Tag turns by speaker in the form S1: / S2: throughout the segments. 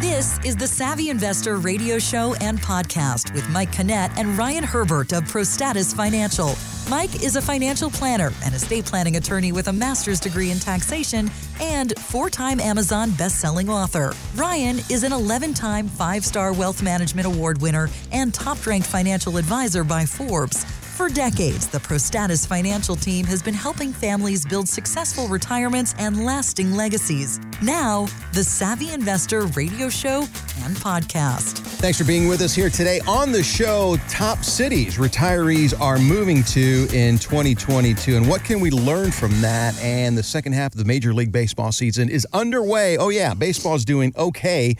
S1: This is the Savvy Investor radio show and podcast with Mike Canet and Ryan Herbert of ProStatus Financial. Mike is a financial planner and estate planning attorney with a master's degree in taxation and four time Amazon best-selling author. Ryan is an 11 time five star wealth management award winner and top ranked financial advisor by Forbes. For decades, the ProStatus financial team has been helping families build successful retirements and lasting legacies. Now, the Savvy Investor radio show and podcast.
S2: Thanks for being with us here today on the show. Top cities retirees are moving to in 2022, and what can we learn from that? And the second half of the Major League Baseball season is underway. Oh, yeah, baseball's doing okay.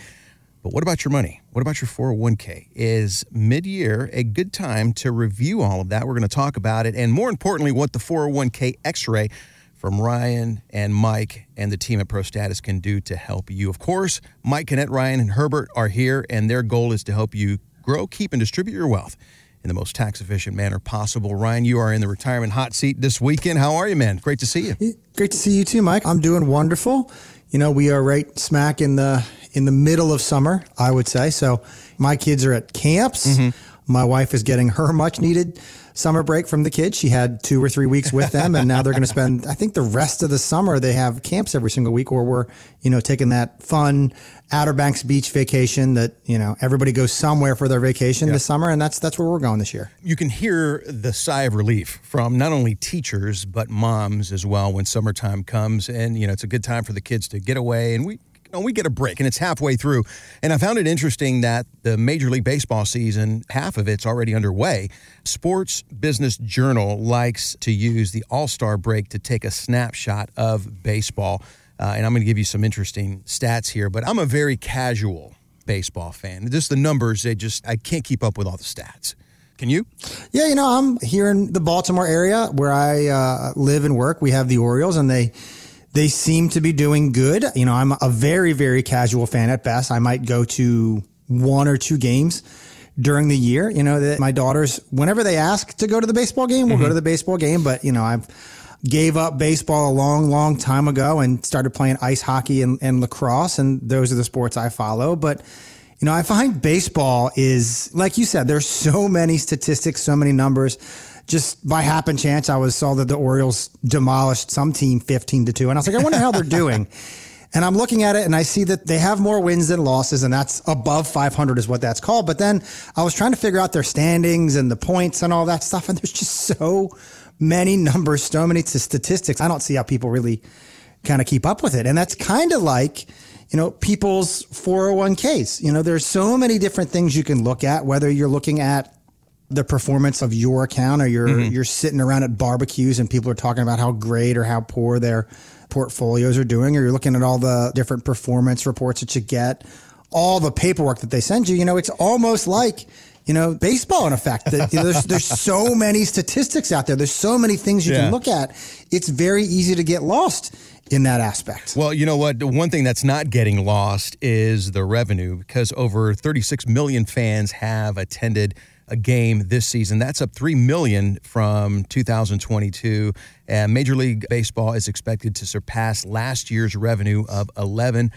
S2: But what about your money? What about your 401k? Is mid year a good time to review all of that? We're going to talk about it. And more importantly, what the 401k x ray from Ryan and Mike and the team at ProStatus can do to help you. Of course, Mike, Canet, Ryan, and Herbert are here, and their goal is to help you grow, keep, and distribute your wealth in the most tax efficient manner possible. Ryan, you are in the retirement hot seat this weekend. How are you, man? Great to see you.
S3: Great to see you too, Mike. I'm doing wonderful. You know, we are right smack in the in the middle of summer, I would say. So my kids are at camps. Mm-hmm. My wife is getting her much needed summer break from the kids. She had two or three weeks with them, and now they're going to spend, I think, the rest of the summer. They have camps every single week, or we're, you know, taking that fun Outer Banks Beach vacation that you know everybody goes somewhere for their vacation yeah. this summer, and that's that's where we're going this year.
S2: You can hear the sigh of relief from not only teachers but moms as well when summertime comes, and you know it's a good time for the kids to get away, and we know, we get a break and it's halfway through. And I found it interesting that the Major League Baseball season, half of it's already underway. Sports Business Journal likes to use the All Star break to take a snapshot of baseball. Uh, and I'm going to give you some interesting stats here, but I'm a very casual baseball fan. Just the numbers, they just, I can't keep up with all the stats. Can you?
S3: Yeah, you know, I'm here in the Baltimore area where I uh, live and work. We have the Orioles, and they they seem to be doing good. You know, I'm a very, very casual fan at best. I might go to one or two games during the year. You know, that my daughters, whenever they ask to go to the baseball game, we'll mm-hmm. go to the baseball game. But, you know, I've gave up baseball a long, long time ago and started playing ice hockey and, and lacrosse. And those are the sports I follow. But, you know, I find baseball is, like you said, there's so many statistics, so many numbers just by happen chance, I was saw that the Orioles demolished some team 15 to 2. And I was like, I wonder how they're doing. And I'm looking at it and I see that they have more wins than losses, and that's above 500 is what that's called. But then I was trying to figure out their standings and the points and all that stuff. And there's just so many numbers, so many statistics. I don't see how people really kind of keep up with it. And that's kind of like, you know, people's 401ks. You know, there's so many different things you can look at, whether you're looking at the performance of your account or you're mm-hmm. you're sitting around at barbecues and people are talking about how great or how poor their portfolios are doing or you're looking at all the different performance reports that you get all the paperwork that they send you you know it's almost like you know baseball in effect that, you know, there's there's so many statistics out there there's so many things you yeah. can look at it's very easy to get lost in that aspect.
S2: Well, you know what? The one thing that's not getting lost is the revenue because over 36 million fans have attended a game this season. That's up 3 million from 2022. And uh, Major League Baseball is expected to surpass last year's revenue of 11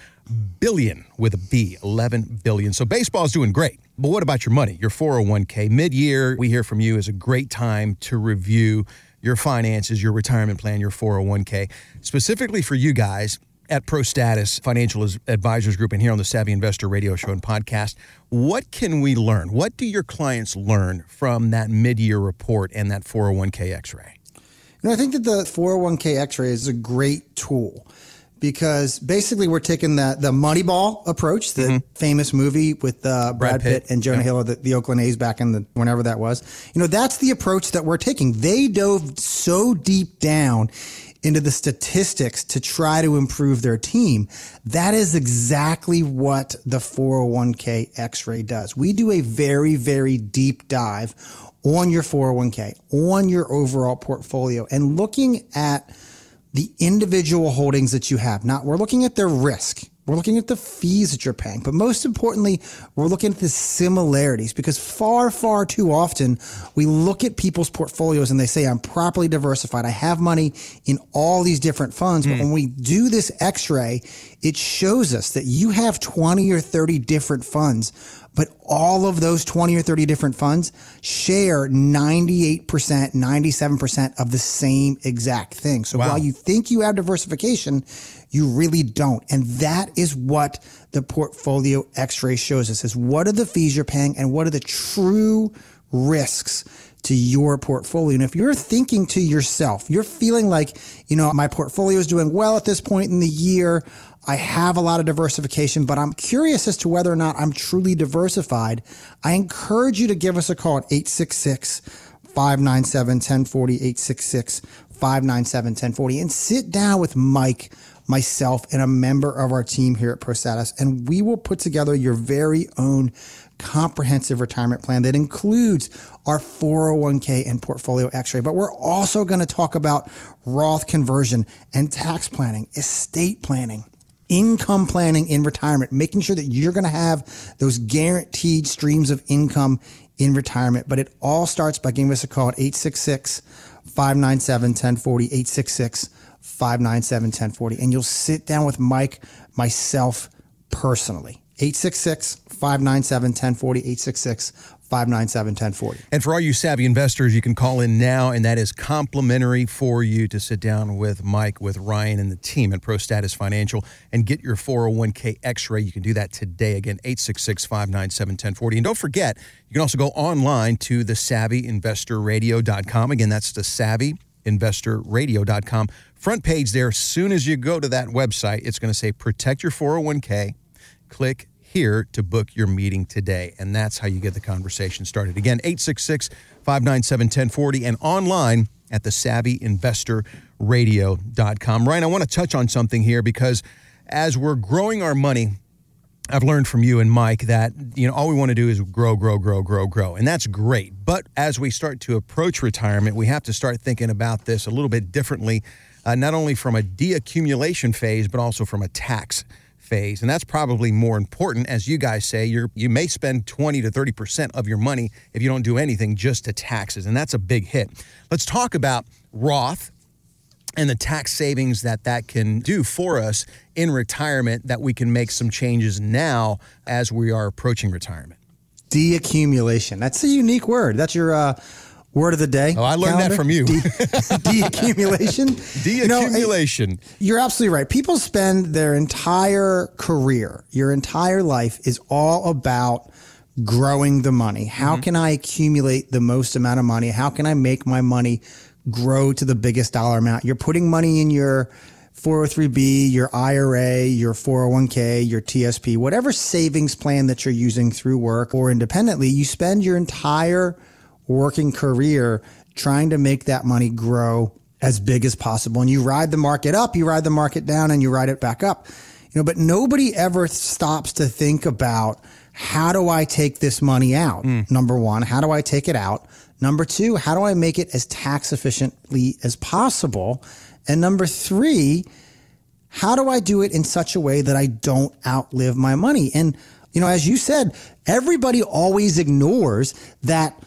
S2: billion with a B, 11 billion. So baseball is doing great. But what about your money, your 401k? Mid-year, we hear from you is a great time to review your finances, your retirement plan, your 401k. Specifically for you guys, at ProStatus Financial Advisors Group and here on the Savvy Investor Radio Show and podcast. What can we learn? What do your clients learn from that mid year report and that 401k x ray?
S3: You know, I think that the 401k x ray is a great tool because basically we're taking the, the Moneyball approach, the mm-hmm. famous movie with uh, Brad, Brad Pitt, Pitt, and Jonah yeah. Hill, the, the Oakland A's back in the whenever that was. You know, that's the approach that we're taking. They dove so deep down into the statistics to try to improve their team. That is exactly what the 401k x-ray does. We do a very, very deep dive on your 401k, on your overall portfolio and looking at the individual holdings that you have. Not, we're looking at their risk. We're looking at the fees that you're paying, but most importantly, we're looking at the similarities because far, far too often we look at people's portfolios and they say, I'm properly diversified. I have money in all these different funds. Mm. But hmm. when we do this x ray, it shows us that you have 20 or 30 different funds, but all of those 20 or 30 different funds share 98%, 97% of the same exact thing. So
S2: Wow.
S3: while you think you have diversification, you really don't. And that is what the portfolio x-ray shows us is what are the fees you're paying and what are the true risks to your portfolio. And if you're thinking to yourself, you're feeling like, you know, my portfolio is doing well at this point in the year. I have a lot of diversification, but I'm curious as to whether or not I'm truly diversified. I encourage you to give us a call at 866 597 1040, 866 597 1040, and sit down with Mike, myself, and a member of our team here at ProStatus, and we will put together your very own comprehensive retirement plan that includes our 401k and portfolio x-ray. But we're also going to talk about Roth conversion and tax planning, estate planning, income planning in retirement, making sure that you're going to have those guaranteed streams of income in retirement. But it all starts by giving us a call at 866 597 1040, 866 597 1040. And you'll sit down with Mike, myself personally. 866 597 1040, 866 597 1040.
S2: And for all you savvy investors, you can call in now, and that is complimentary for you to sit down with Mike, with Ryan, and the team at Pro Status Financial and get your 401k x ray. You can do that today. Again, 866 597 1040. And don't forget, you can also go online to the savvyinvestorradio.com. Again, that's the savvyinvestorradio.com. Front page there, as soon as you go to that website, it's going to say protect your 401k. Click here to book your meeting today. And that's how you get the conversation started. Again, 866 597 1040 and online at the savvyinvestorradio.com. Ryan, I want to touch on something here because as we're growing our money, I've learned from you and Mike that you know all we want to do is grow, grow, grow, grow, grow, and that's great. But as we start to approach retirement, we have to start thinking about this a little bit differently, uh, not only from a deaccumulation phase, but also from a tax phase, and that's probably more important. As you guys say, you you may spend twenty to thirty percent of your money if you don't do anything just to taxes, and that's a big hit. Let's talk about Roth and the tax savings that that can do for us in retirement that we can make some changes now as we are approaching retirement.
S3: Deaccumulation. That's a unique word. That's your uh, word of the day.
S2: Oh, I learned that from you.
S3: De- deaccumulation. You know,
S2: Deaccumulation.
S3: You're absolutely right. People spend their entire career, your entire life is all about growing the money. How mm-hmm. can I accumulate the most amount of money? How can I make my money grow to the biggest dollar amount? You're putting money in your 403b, your IRA, your 401k, your TSP, whatever savings plan that you're using through work or independently, you spend your entire working career trying to make that money grow as big as possible. And you ride the market up, you ride the market down, and you ride it back up. You know, but nobody ever stops to think about how do I take this money out? Mm. Number one, how do I take it out? Number two, how do I make it as tax efficiently as possible? And number three, how do I do it in such a way that I don't outlive my money? And, you know, as you said, everybody always ignores that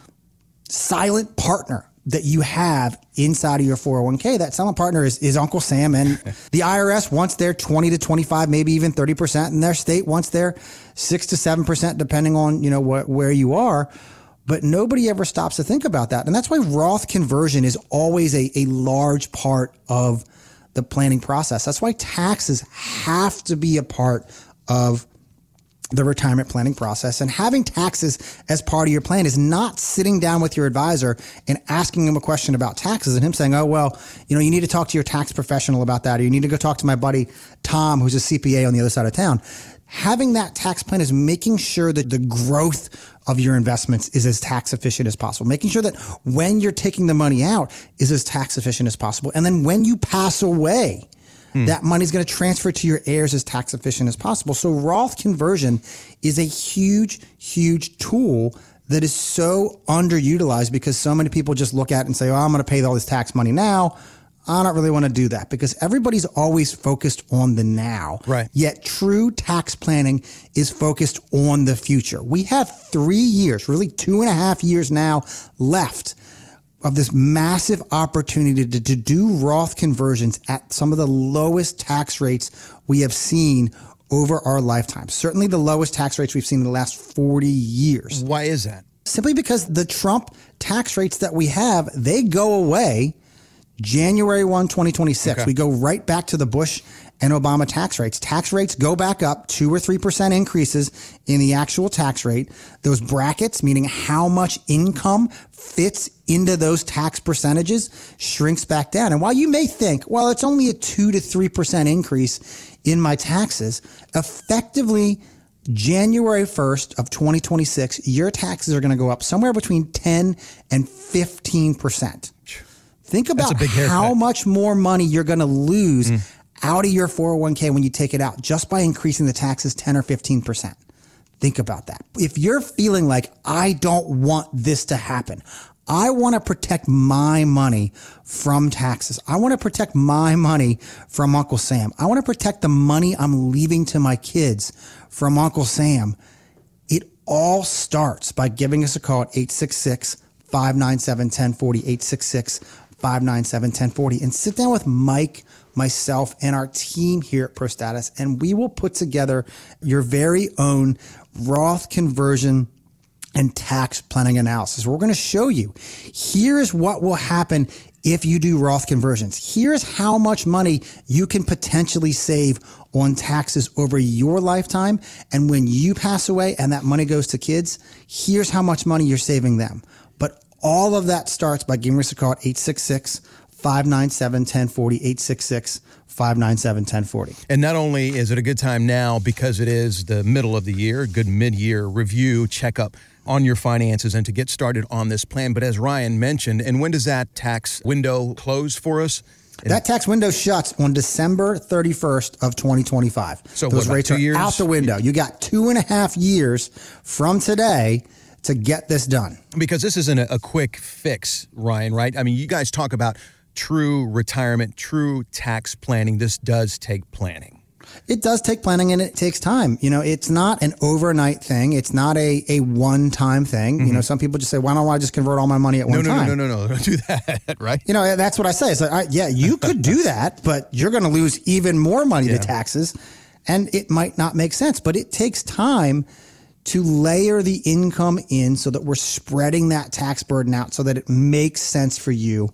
S3: silent partner that you have inside of your 401k. That silent partner is, is Uncle Sam and the IRS wants their 20 to 25, maybe even 30% and their state wants their six to 7% depending on, you know, what, where you are. But nobody ever stops to think about that. And that's why Roth conversion is always a, a large part of the planning process. That's why taxes have to be a part of the retirement planning process. And having taxes as part of your plan is not sitting down with your advisor and asking him a question about taxes and him saying, oh, well, you know, you need to talk to your tax professional about that, or you need to go talk to my buddy Tom, who's a CPA on the other side of town. Having that tax plan is making sure that the growth of your investments is as tax efficient as possible, making sure that when you're taking the money out is as tax efficient as possible. And then when you pass away, Hmm. that money's going to transfer to your heirs as tax efficient as possible. So Roth conversion is a huge, huge tool that is so underutilized because so many people just look at it and say, oh, I'm going to pay all this tax money now. I don't really want to do that because everybody's always focused on the now.
S2: Right.
S3: Yet true tax planning is focused on the future. We have three years, really two and a half years now left of this massive opportunity to, to do Roth conversions at some of the lowest tax rates we have seen over our lifetime. Certainly the lowest tax rates we've seen in the last 40 years.
S2: Why is that?
S3: Simply because the Trump tax rates that we have, they go away January 1, 2026. Okay. We go right back to the Bush and Obama tax rates. Tax rates go back up two or 3% increases in the actual tax rate. Those brackets, meaning how much income fits into those tax percentages, shrinks back down. And while you may think, well, it's only a two to 3% increase in my taxes, effectively, January 1st of 2026, your taxes are going to go up somewhere between 10 and 15%. Think about how much more money you're going to lose mm out of your 401k when you take it out just by increasing the taxes 10 or 15%. Think about that. If you're feeling like, I don't want this to happen, I want to protect my money from taxes. I want to protect my money from Uncle Sam. I want to protect the money I'm leaving to my kids from Uncle Sam. It all starts by giving us a call at 866 597 1040, 866 597 1040, and sit down with Mike myself, and our team here at ProStatus, and we will put together your very own Roth conversion and tax planning analysis. We're going to show you here's what will happen if you do Roth conversions. Here's how much money you can potentially save on taxes over your lifetime. And when you pass away and that money goes to kids, here's how much money you're saving them. But all of that starts by giving us a call at 866 597 1040, 866 597 1040.
S2: And not only is it a good time now because it is the middle of the year, good mid year review, checkup on your finances and to get started on this plan, but as Ryan mentioned, and when does that tax window close for us?
S3: That tax window shuts on December 31st of 2025. So those what, rates are years? out the window. You got two and a half years from today to get this done.
S2: Because this isn't a, a quick fix, Ryan, right? I mean, you guys talk about true retirement, true tax planning, this does take planning.
S3: It does take planning and it takes time. You know, it's not an overnight thing. It's not a, a one time thing. Mm-hmm. You know, mm-hmm. some people just say, why don't I just convert all my money at
S2: no,
S3: one
S2: no,
S3: time?
S2: No, no, no, no, don't do that, right?
S3: You know, that's what I say. It's like, right, yeah, you could do that, but you're going to lose even more money yeah. to taxes and it might not make sense, but it takes time to layer the income in so that we're spreading that tax burden out so that it makes sense for you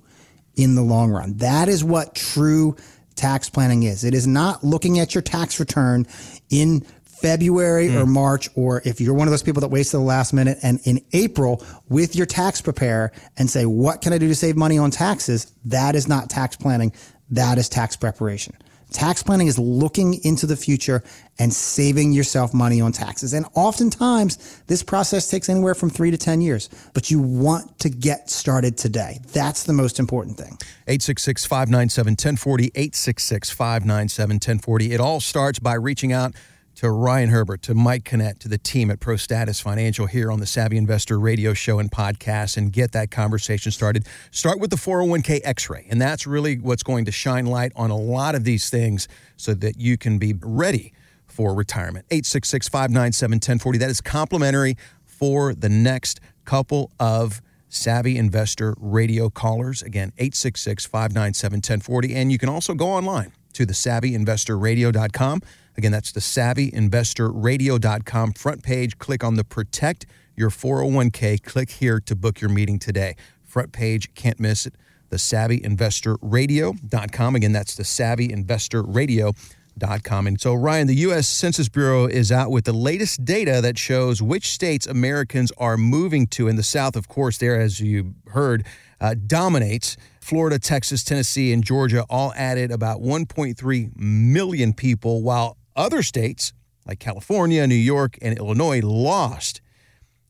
S3: in the long run. That is what true tax planning is. It is not looking at your tax return in February mm. or March, or if you're one of those people that waits to the last minute and in April with your tax preparer and say, what can I do to save money on taxes? That is not tax planning. That is tax preparation. Tax planning is looking into the future and saving yourself money on taxes. And oftentimes this process takes anywhere from three to 10 years, but you want to get started today. That's the most important thing.
S2: 866 597 1040, 866 597 1040. It all starts by reaching out to Ryan Herbert, to Mike Canet, to the team at ProStatus Financial here on the Savvy Investor radio show and podcast and get that conversation started. Start with the 401k x ray, and that's really what's going to shine light on a lot of these things so that you can be ready for retirement. 866 597 1040. That is complimentary for the next couple of Savvy Investor radio callers. Again, 866 597 1040. And you can also go online to the savvyinvestorradio.com Again, that's the savvyinvestorradio.com front page. Click on the Protect Your 401k. Click here to book your meeting today. Front page, can't miss it. The savvyinvestorradio.com. Again, that's the savvyinvestorradio.com. And so, Ryan, the U.S. Census Bureau is out with the latest data that shows which states Americans are moving to. In the South, of course, there, as you heard, uh, dominates. Florida, Texas, Tennessee, and Georgia all added about 1.3 million people, while other states like California, New York, and Illinois lost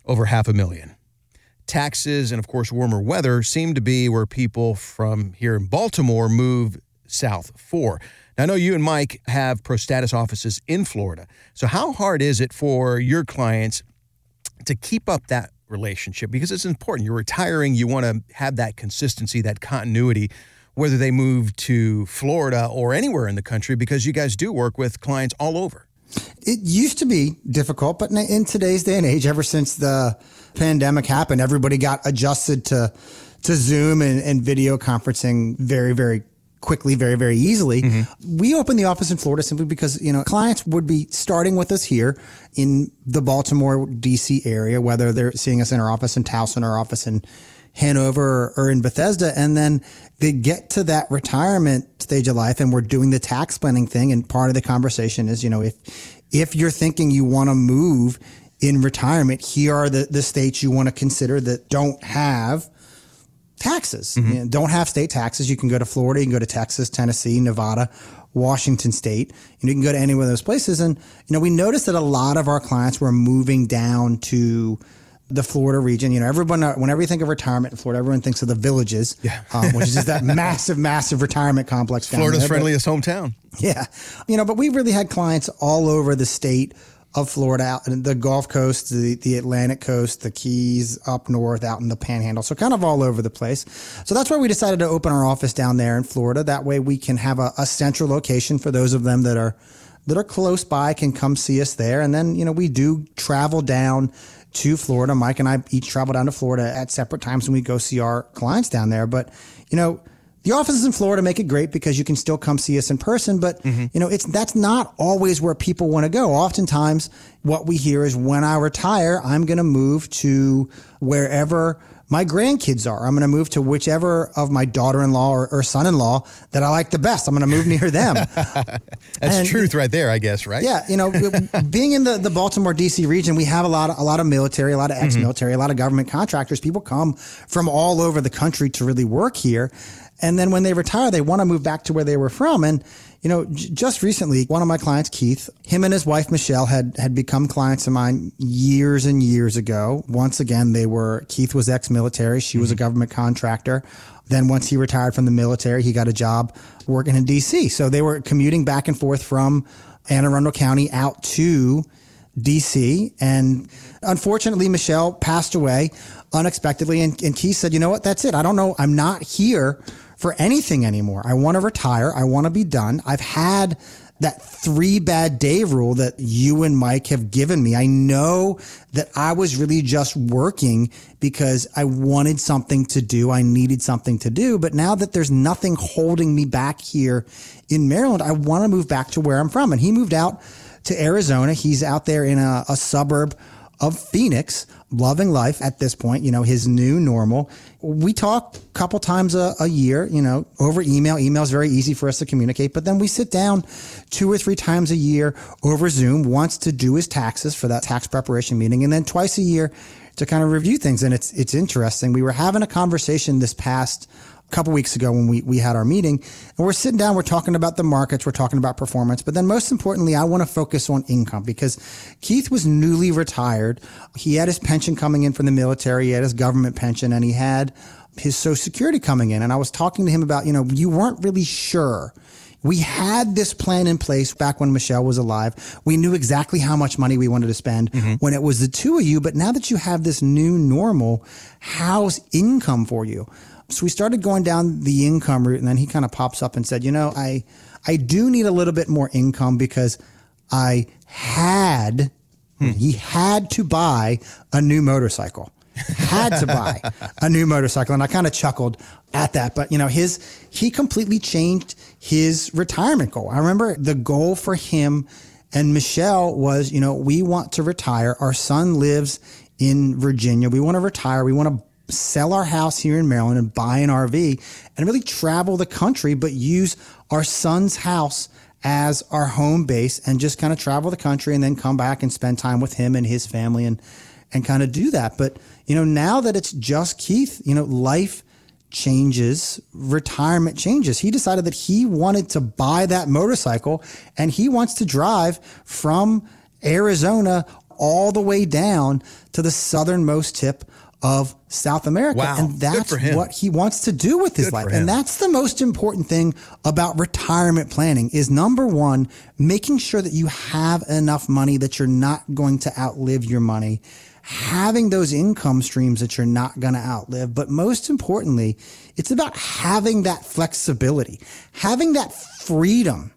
S2: over half a million. Taxes and, of course, warmer weather seem to be where people from here in Baltimore move south for. Now, I know you and Mike have ProStatus offices in Florida. So, how hard is it for your clients to keep up that relationship? Because it's important. You're retiring, you want to have that consistency, that continuity whether they move to Florida or anywhere in the country because you guys do work with clients all over.
S3: It used to be difficult, but in today's day and age, ever since the pandemic happened, everybody got adjusted to to Zoom and, and video conferencing very, very quickly, very, very easily. Mm-hmm. We opened the office in Florida simply because, you know, clients would be starting with us here in the Baltimore, DC area, whether they're seeing us in our office in Towson or our office in Hanover or in Bethesda. And then they get to that retirement stage of life and we're doing the tax planning thing. And part of the conversation is, you know, if, if you're thinking you want to move in retirement, here are the, the states you want to consider that don't have taxes. Mm-hmm. You know, don't have state taxes. You can go to Florida, you can go to Texas, Tennessee, Nevada, Washington State, and you can go to any one of those places. And, you know, we noticed that a lot of our clients were moving down to the Florida region. You know, everyone, uh, whenever you think of retirement in Florida, everyone thinks of the villages, yeah. um, which is just that massive, massive retirement complex.
S2: Florida's
S3: there.
S2: friendliest but, hometown.
S3: Yeah. You know, but we've really had clients all over the state of Florida, out in the Gulf Coast, the, the Atlantic coast, the Keys up north, out in the Panhandle. So kind of all over the place. So that's why we decided to open our office down there in Florida. That way we can have a, a central location for those of them that are that are close by can come see us there. And then, you know, we do travel down to Florida. Mike and I each travel down to Florida at separate times when we go see our clients down there. But, you know, the offices in Florida make it great because you can still come see us in person, but mm-hmm. you know, it's that's not always where people want to go. Oftentimes what we hear is when I retire, I'm going to move to wherever my grandkids are. I'm going to move to whichever of my daughter-in-law or, or, son-in-law that I like the best. I'm going to move near them.
S2: That's and, truth right there, I guess, right?
S3: Yeah. You know, being in the, the Baltimore DC region, we have a lot of, a lot of military, a lot of mm-hmm. ex-military, mm-hmm. a lot of government contractors. People come from all over the country to really work here. And then when they retire, they want to move back to where they were from. And, you know, j- just recently, one of my clients, Keith, him and his wife, Michelle, had, had become clients of mine years and years ago. Once again, they were, Keith was ex-military. She mm-hmm. was a mm-hmm. government contractor. Then once he retired from the military, he got a job working in DC. So they were commuting back and forth from Anne Arundel County out to DC. And unfortunately, Michelle passed away unexpectedly. And, and Keith said, you know what? That's it. I don't know. I'm not here for anything anymore. I want to retire. I want to be done. I've had that three bad day rule that you and Mike have given me. I know that I was really just working because I wanted something to do. I needed something to do. But now that there's nothing holding me back here in Maryland, I want to move back to where I'm from. And he moved out to Arizona. He's out there in a, a suburb of Phoenix, loving life at this point, you know, his new normal. We talk a couple times a, a year, you know, over email. Email is very easy for us to communicate, but then we sit down two or three times a year over Zoom, once to do his taxes for that tax preparation meeting, and then twice a year to kind of review things. And it's, it's interesting. We were having a conversation this past couple weeks ago when we, we had our meeting and we're sitting down, we're talking about the markets, we're talking about performance, but then most importantly, I want to focus on income because Keith was newly retired. He had his pension coming in from the military. He had his government pension and he had his social security coming in. And I was talking to him about, you know, you weren't really sure. We had this plan in place back when Michelle was alive. We knew exactly how much money we wanted to spend mm-hmm. when it was the two of you. But now that you have this new normal, how's income for you? So we started going down the income route, and then he kind of pops up and said, "You know, I I do need a little bit more income because I had hmm. he had to buy a new motorcycle." had to buy a new motorcycle and I kind of chuckled at that but you know his he completely changed his retirement goal. I remember the goal for him and Michelle was, you know, we want to retire. Our son lives in Virginia. We want to retire. We want to sell our house here in Maryland and buy an RV and really travel the country, but use our son's house as our home base and just kind of travel the country and then come back and spend time with him and his family and, and kind of do that. But, you know, now that it's just Keith, you know, life changes, retirement changes. He decided that he wanted to buy that motorcycle and he wants to drive from Arizona all the way down to the southernmost tip of South America.
S2: Wow.
S3: And that's what he wants to do with his Good life. And that's the most important thing about retirement planning is number one, making sure that you have enough money that you're not going to outlive your money, having those income streams that you're not going to outlive. But most importantly, it's about having that flexibility, having that freedom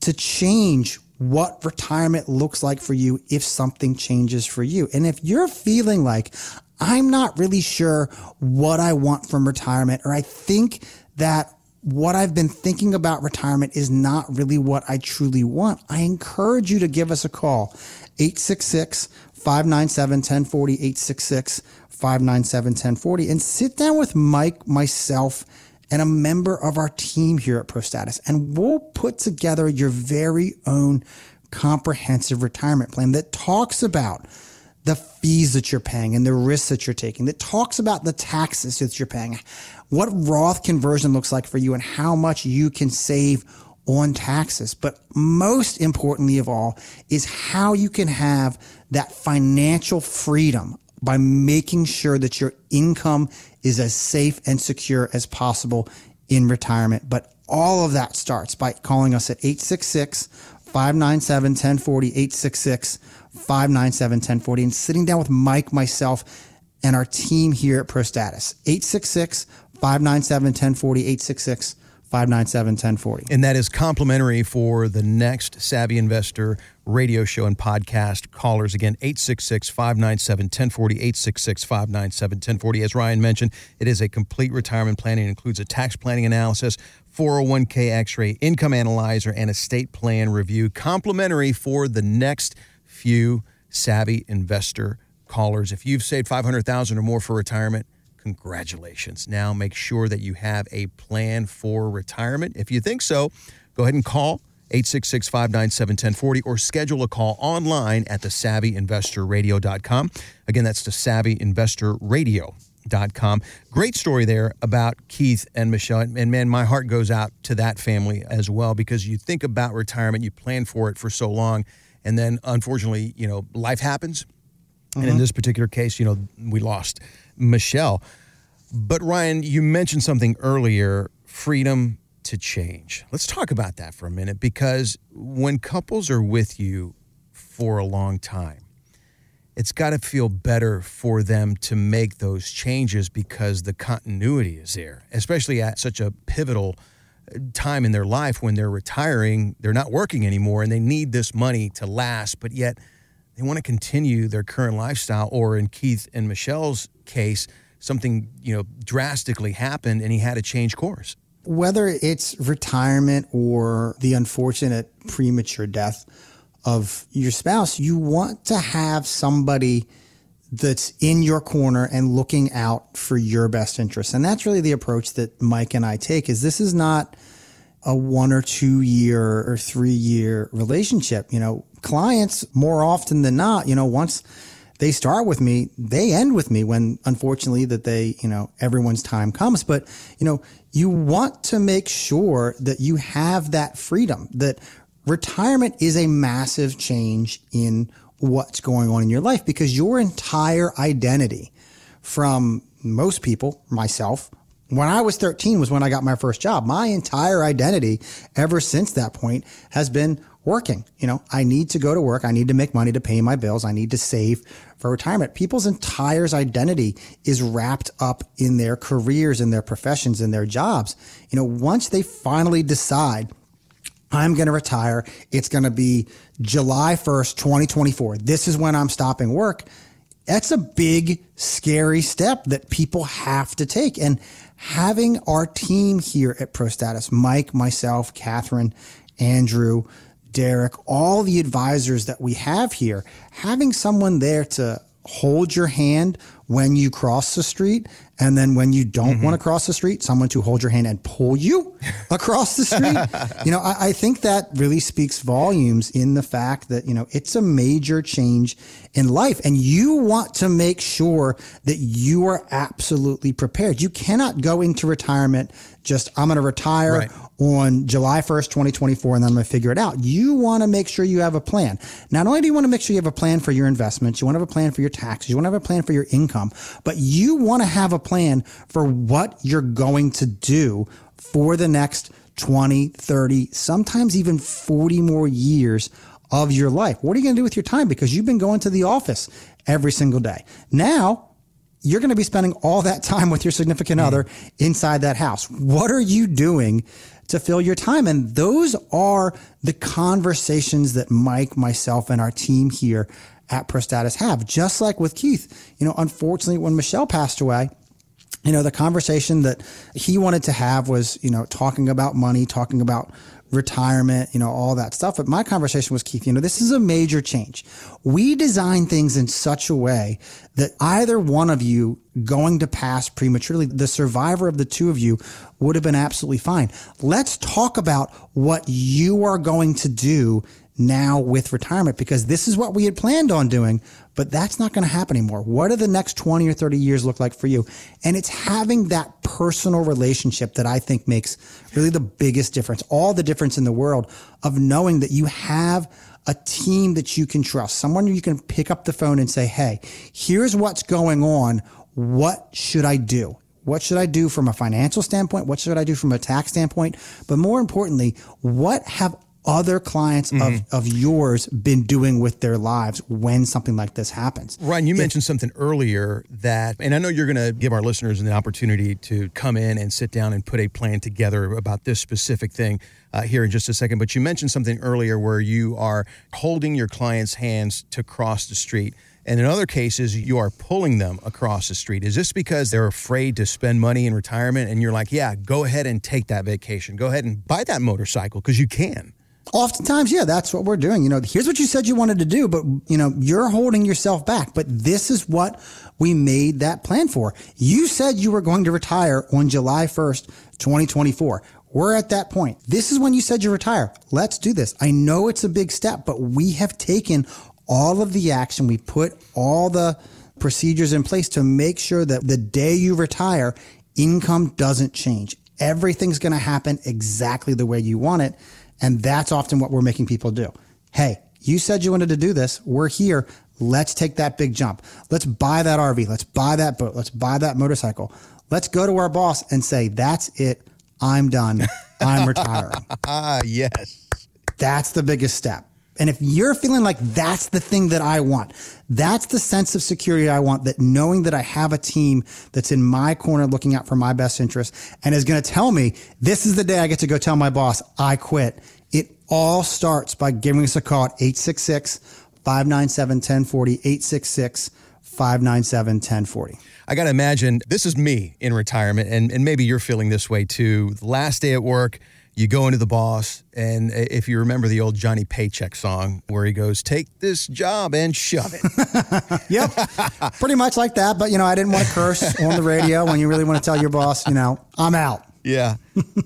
S3: to change what retirement looks like for you if something changes for you. And if you're feeling like I'm not really sure what I want from retirement, or I think that what I've been thinking about retirement is not really what I truly want, I encourage you to give us a call 866 597 1040, 866 597 1040, and sit down with Mike, myself, and a member of our team here at ProStatus, and we'll put together your very own comprehensive retirement plan that talks about the fees that you're paying and the risks that you're taking, that talks about the taxes that you're paying, what Roth conversion looks like for you, and how much you can save on taxes. But most importantly of all is how you can have that financial freedom by making sure that your income is as safe and secure as possible in retirement. But all of that starts by calling us at 866 597 1040, 866 597 1040, and sitting down with Mike, myself, and our team here at ProStatus. 866 597 1040, 866 597 1040.
S2: And that is complimentary for the next Savvy Investor radio show and podcast callers. Again, 866 597 1040, 866 597 1040. As Ryan mentioned, it is a complete retirement planning. It includes a tax planning analysis, 401k x ray, income analyzer, and estate plan review. Complimentary for the next few Savvy Investor callers. If you've saved 500000 or more for retirement, congratulations. Now make sure that you have a plan for retirement. If you think so, go ahead and call 866 597 1040 or schedule a call online at the savvyinvestorradio.com. Again, that's the savvyinvestorradio.com. Great story there about Keith and Michelle. And man, my heart goes out to that family as well because you think about retirement, you plan for it for so long, and then unfortunately, you know, life happens. Mm-hmm. And in this particular case, you know, we lost Michelle. But Ryan, you mentioned something earlier freedom to change. Let's talk about that for a minute because when couples are with you for a long time, it's got to feel better for them to make those changes because the continuity is there, especially at such a pivotal uh, time in their life when they're retiring, they're not working anymore, and they need this money to last, but yet they want to continue their current lifestyle, or in Keith and Michelle's case, something you know drastically happened and he had to change course.
S3: Whether it's retirement or the unfortunate premature death of your spouse, you want to have somebody that's in your corner and looking out for your best interests. And that's really the approach that Mike and I take is this is not a one or two year or three year relationship. You know, clients more often than not, you know, once they start with me, they end with me when unfortunately that they, you know, everyone's time comes. But, you know, you want to make sure that you have that freedom, that retirement is a massive change in what's going on in your life because your entire identity from most people, myself, when I was 13 was when I got my first job. My entire identity ever since that point has been working. You know, I need to go to work. I need to make money to pay my bills. I need to save for retirement. People's entire identity is wrapped up in their careers, in their professions, in their jobs. You know, once they finally decide, I'm going to retire, it's going to be July 1st, 2024. This is when I'm stopping work. That's a big, scary step that people have to take. And having our team here at ProStatus, Mike, myself, Catherine, Andrew, Derek, all the advisors that we have here, having someone there to hold your hand when you cross the street. And then when you don't mm-hmm. want to cross the street, someone to hold your hand and pull you across the street. you know, I, I, think that really speaks volumes in the fact that, you know, it's a major change in life and you want to make sure that you are absolutely prepared. You cannot go into retirement just, I'm going to retire right on July 1st, 2024, and then I'm going to figure it out. You want to make sure you have a plan. Not only do you want to make sure you have a plan for your investments, you want to have a plan for your taxes, you want to have a plan for your income, but you want to have a plan for what you're going to do for the next 20, 30, sometimes even 40 more years of your life. What are you going to do with your time? Because you've been going to the office every single day. Now, you're going to be spending all that time with your significant mm. other inside that house. What are you doing to fill your time. And those are the conversations that Mike, myself, and our team here at ProStatus have. Just like with Keith, you know, unfortunately, when Michelle passed away, you know, the conversation that he wanted to have was, you know, talking about money, talking about retirement, you know, all that stuff. But my conversation was Keith, you know, this is a major change. We design things in such a way that either one of you going to pass prematurely, the survivor of the two of you would have been absolutely fine. Let's talk about what you are going to do now with retirement because this is what we had planned on doing, but that's not going to happen anymore. What do the next 20 or 30 years look like for you? And it's having that personal relationship that I think makes really the biggest difference, all the difference in the world of knowing that you have a team that you can trust, someone you can pick up the phone and say, Hey, here's what's going on. What should I do? What should I do from a financial standpoint? What should I do from a tax standpoint? But more importantly, what have other clients mm-hmm. of, of yours been doing with their lives when something like this happens.
S2: Ryan, you if, mentioned something earlier that, and I know you're going to give our listeners an opportunity to come in and sit down and put a plan together about this specific thing uh, here in just a second. But you mentioned something earlier where you are holding your clients' hands to cross the street. And in other cases, you are pulling them across the street. Is this because they're afraid to spend money in retirement? And you're like, yeah, go ahead and take that vacation. Go ahead and buy that motorcycle because you can.
S3: Oftentimes, yeah, that's what we're doing. You know, here's what you said you wanted to do, but you know, you're holding yourself back. But this is what we made that plan for. You said you were going to retire on July 1st, 2024. We're at that point. This is when you said you retire. Let's do this. I know it's a big step, but we have taken all of the action. We put all the procedures in place to make sure that the day you retire, income doesn't change. Everything's going to happen exactly the way you want it. And that's often what we're making people do. Hey, you said you wanted to do this. We're here. Let's take that big jump. Let's buy that RV. Let's buy that boat. Let's buy that motorcycle. Let's go to our boss and say, that's it. I'm done. I'm retiring.
S2: Ah, yes.
S3: That's the biggest step. And if you're feeling like that's the thing that I want, that's the sense of security I want, that knowing that I have a team that's in my corner looking out for my best interest and is going to tell me this is the day I get to go tell my boss I quit. It all starts by giving us a call at 866 597 1040, 866 597 1040.
S2: I got to imagine this is me in retirement, and, and maybe you're feeling this way too. Last day at work, you go into the boss, and if you remember the old Johnny Paycheck song where he goes, Take this job and shove it.
S3: yep. Pretty much like that. But, you know, I didn't want to curse on the radio when you really want to tell your boss, you know, I'm out.
S2: Yeah.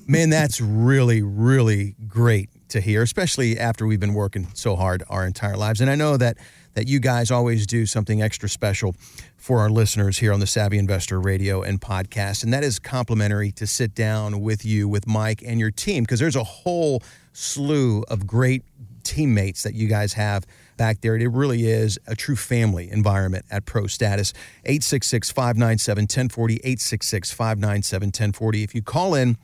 S2: Man, that's really, really great to hear, especially after we've been working so hard our entire lives. And I know that that you guys always do something extra special for our listeners here on the Savvy Investor Radio and podcast. And that is complimentary to sit down with you, with Mike and your team, because there's a whole slew of great teammates that you guys have back there. It really is a true family environment at Pro Status. 866 597 1040, 866 597 1040. If you call in,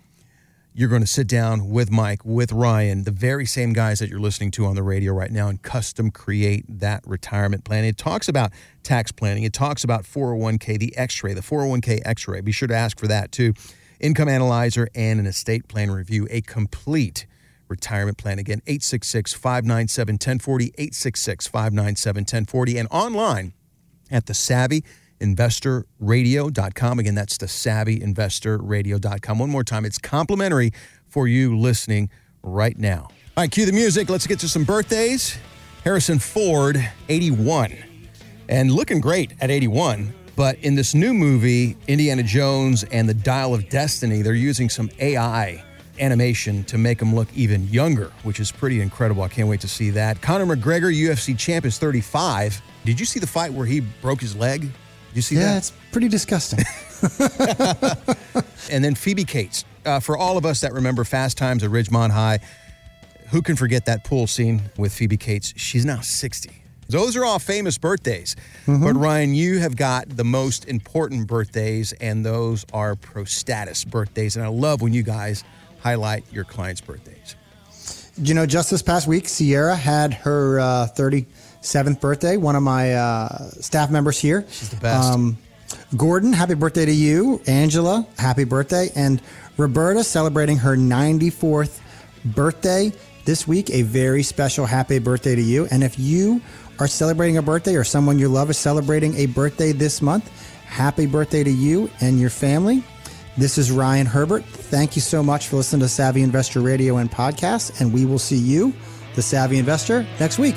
S2: you're going to sit down with Mike, with Ryan, the very same guys that you're listening to on the radio right now, and custom create that retirement plan. It talks about tax planning, it talks about 401k, the x ray, the 401k x ray. Be sure to ask for that too. Income analyzer and an estate plan review, a complete retirement plan. Again, 866 597 1040, 866 597 1040, and online at the Savvy investorradio.com. Again, that's the savvyinvestorradio.com. One more time, it's complimentary for you listening right now. All right, cue the music. Let's get to some birthdays. Harrison Ford, 81, and looking great at 81. But in this new movie, Indiana Jones and the Dial of Destiny, they're using some AI animation to make him look even younger, which is pretty incredible. I can't wait to see that. Conor McGregor, UFC champ, is 35. Did you see the fight where he broke his leg? You see
S3: yeah,
S2: that?
S3: Yeah, it's pretty disgusting.
S2: and then Phoebe Cates. Uh, for all of us that remember Fast Times at Ridgemont High, who can forget that pool scene with Phoebe Cates? She's now 60. Those are all famous birthdays. Mm-hmm. But Ryan, you have got the most important birthdays, and those are pro status birthdays. And I love when you guys highlight your clients' birthdays.
S3: You know, just this past week, Sierra had her uh, 30- seventh birthday. One of my uh, staff members here.
S2: She's the best. Um,
S3: Gordon, happy birthday to you. Angela, happy birthday. And Roberta celebrating her 94th birthday this week. A very special happy birthday to you. And if you are celebrating a birthday or someone you love is celebrating a birthday this month, happy birthday to you and your family. This is Ryan Herbert. Thank you so much for listening to Savvy Investor Radio and podcast, and we will see you, the Savvy Investor, next week.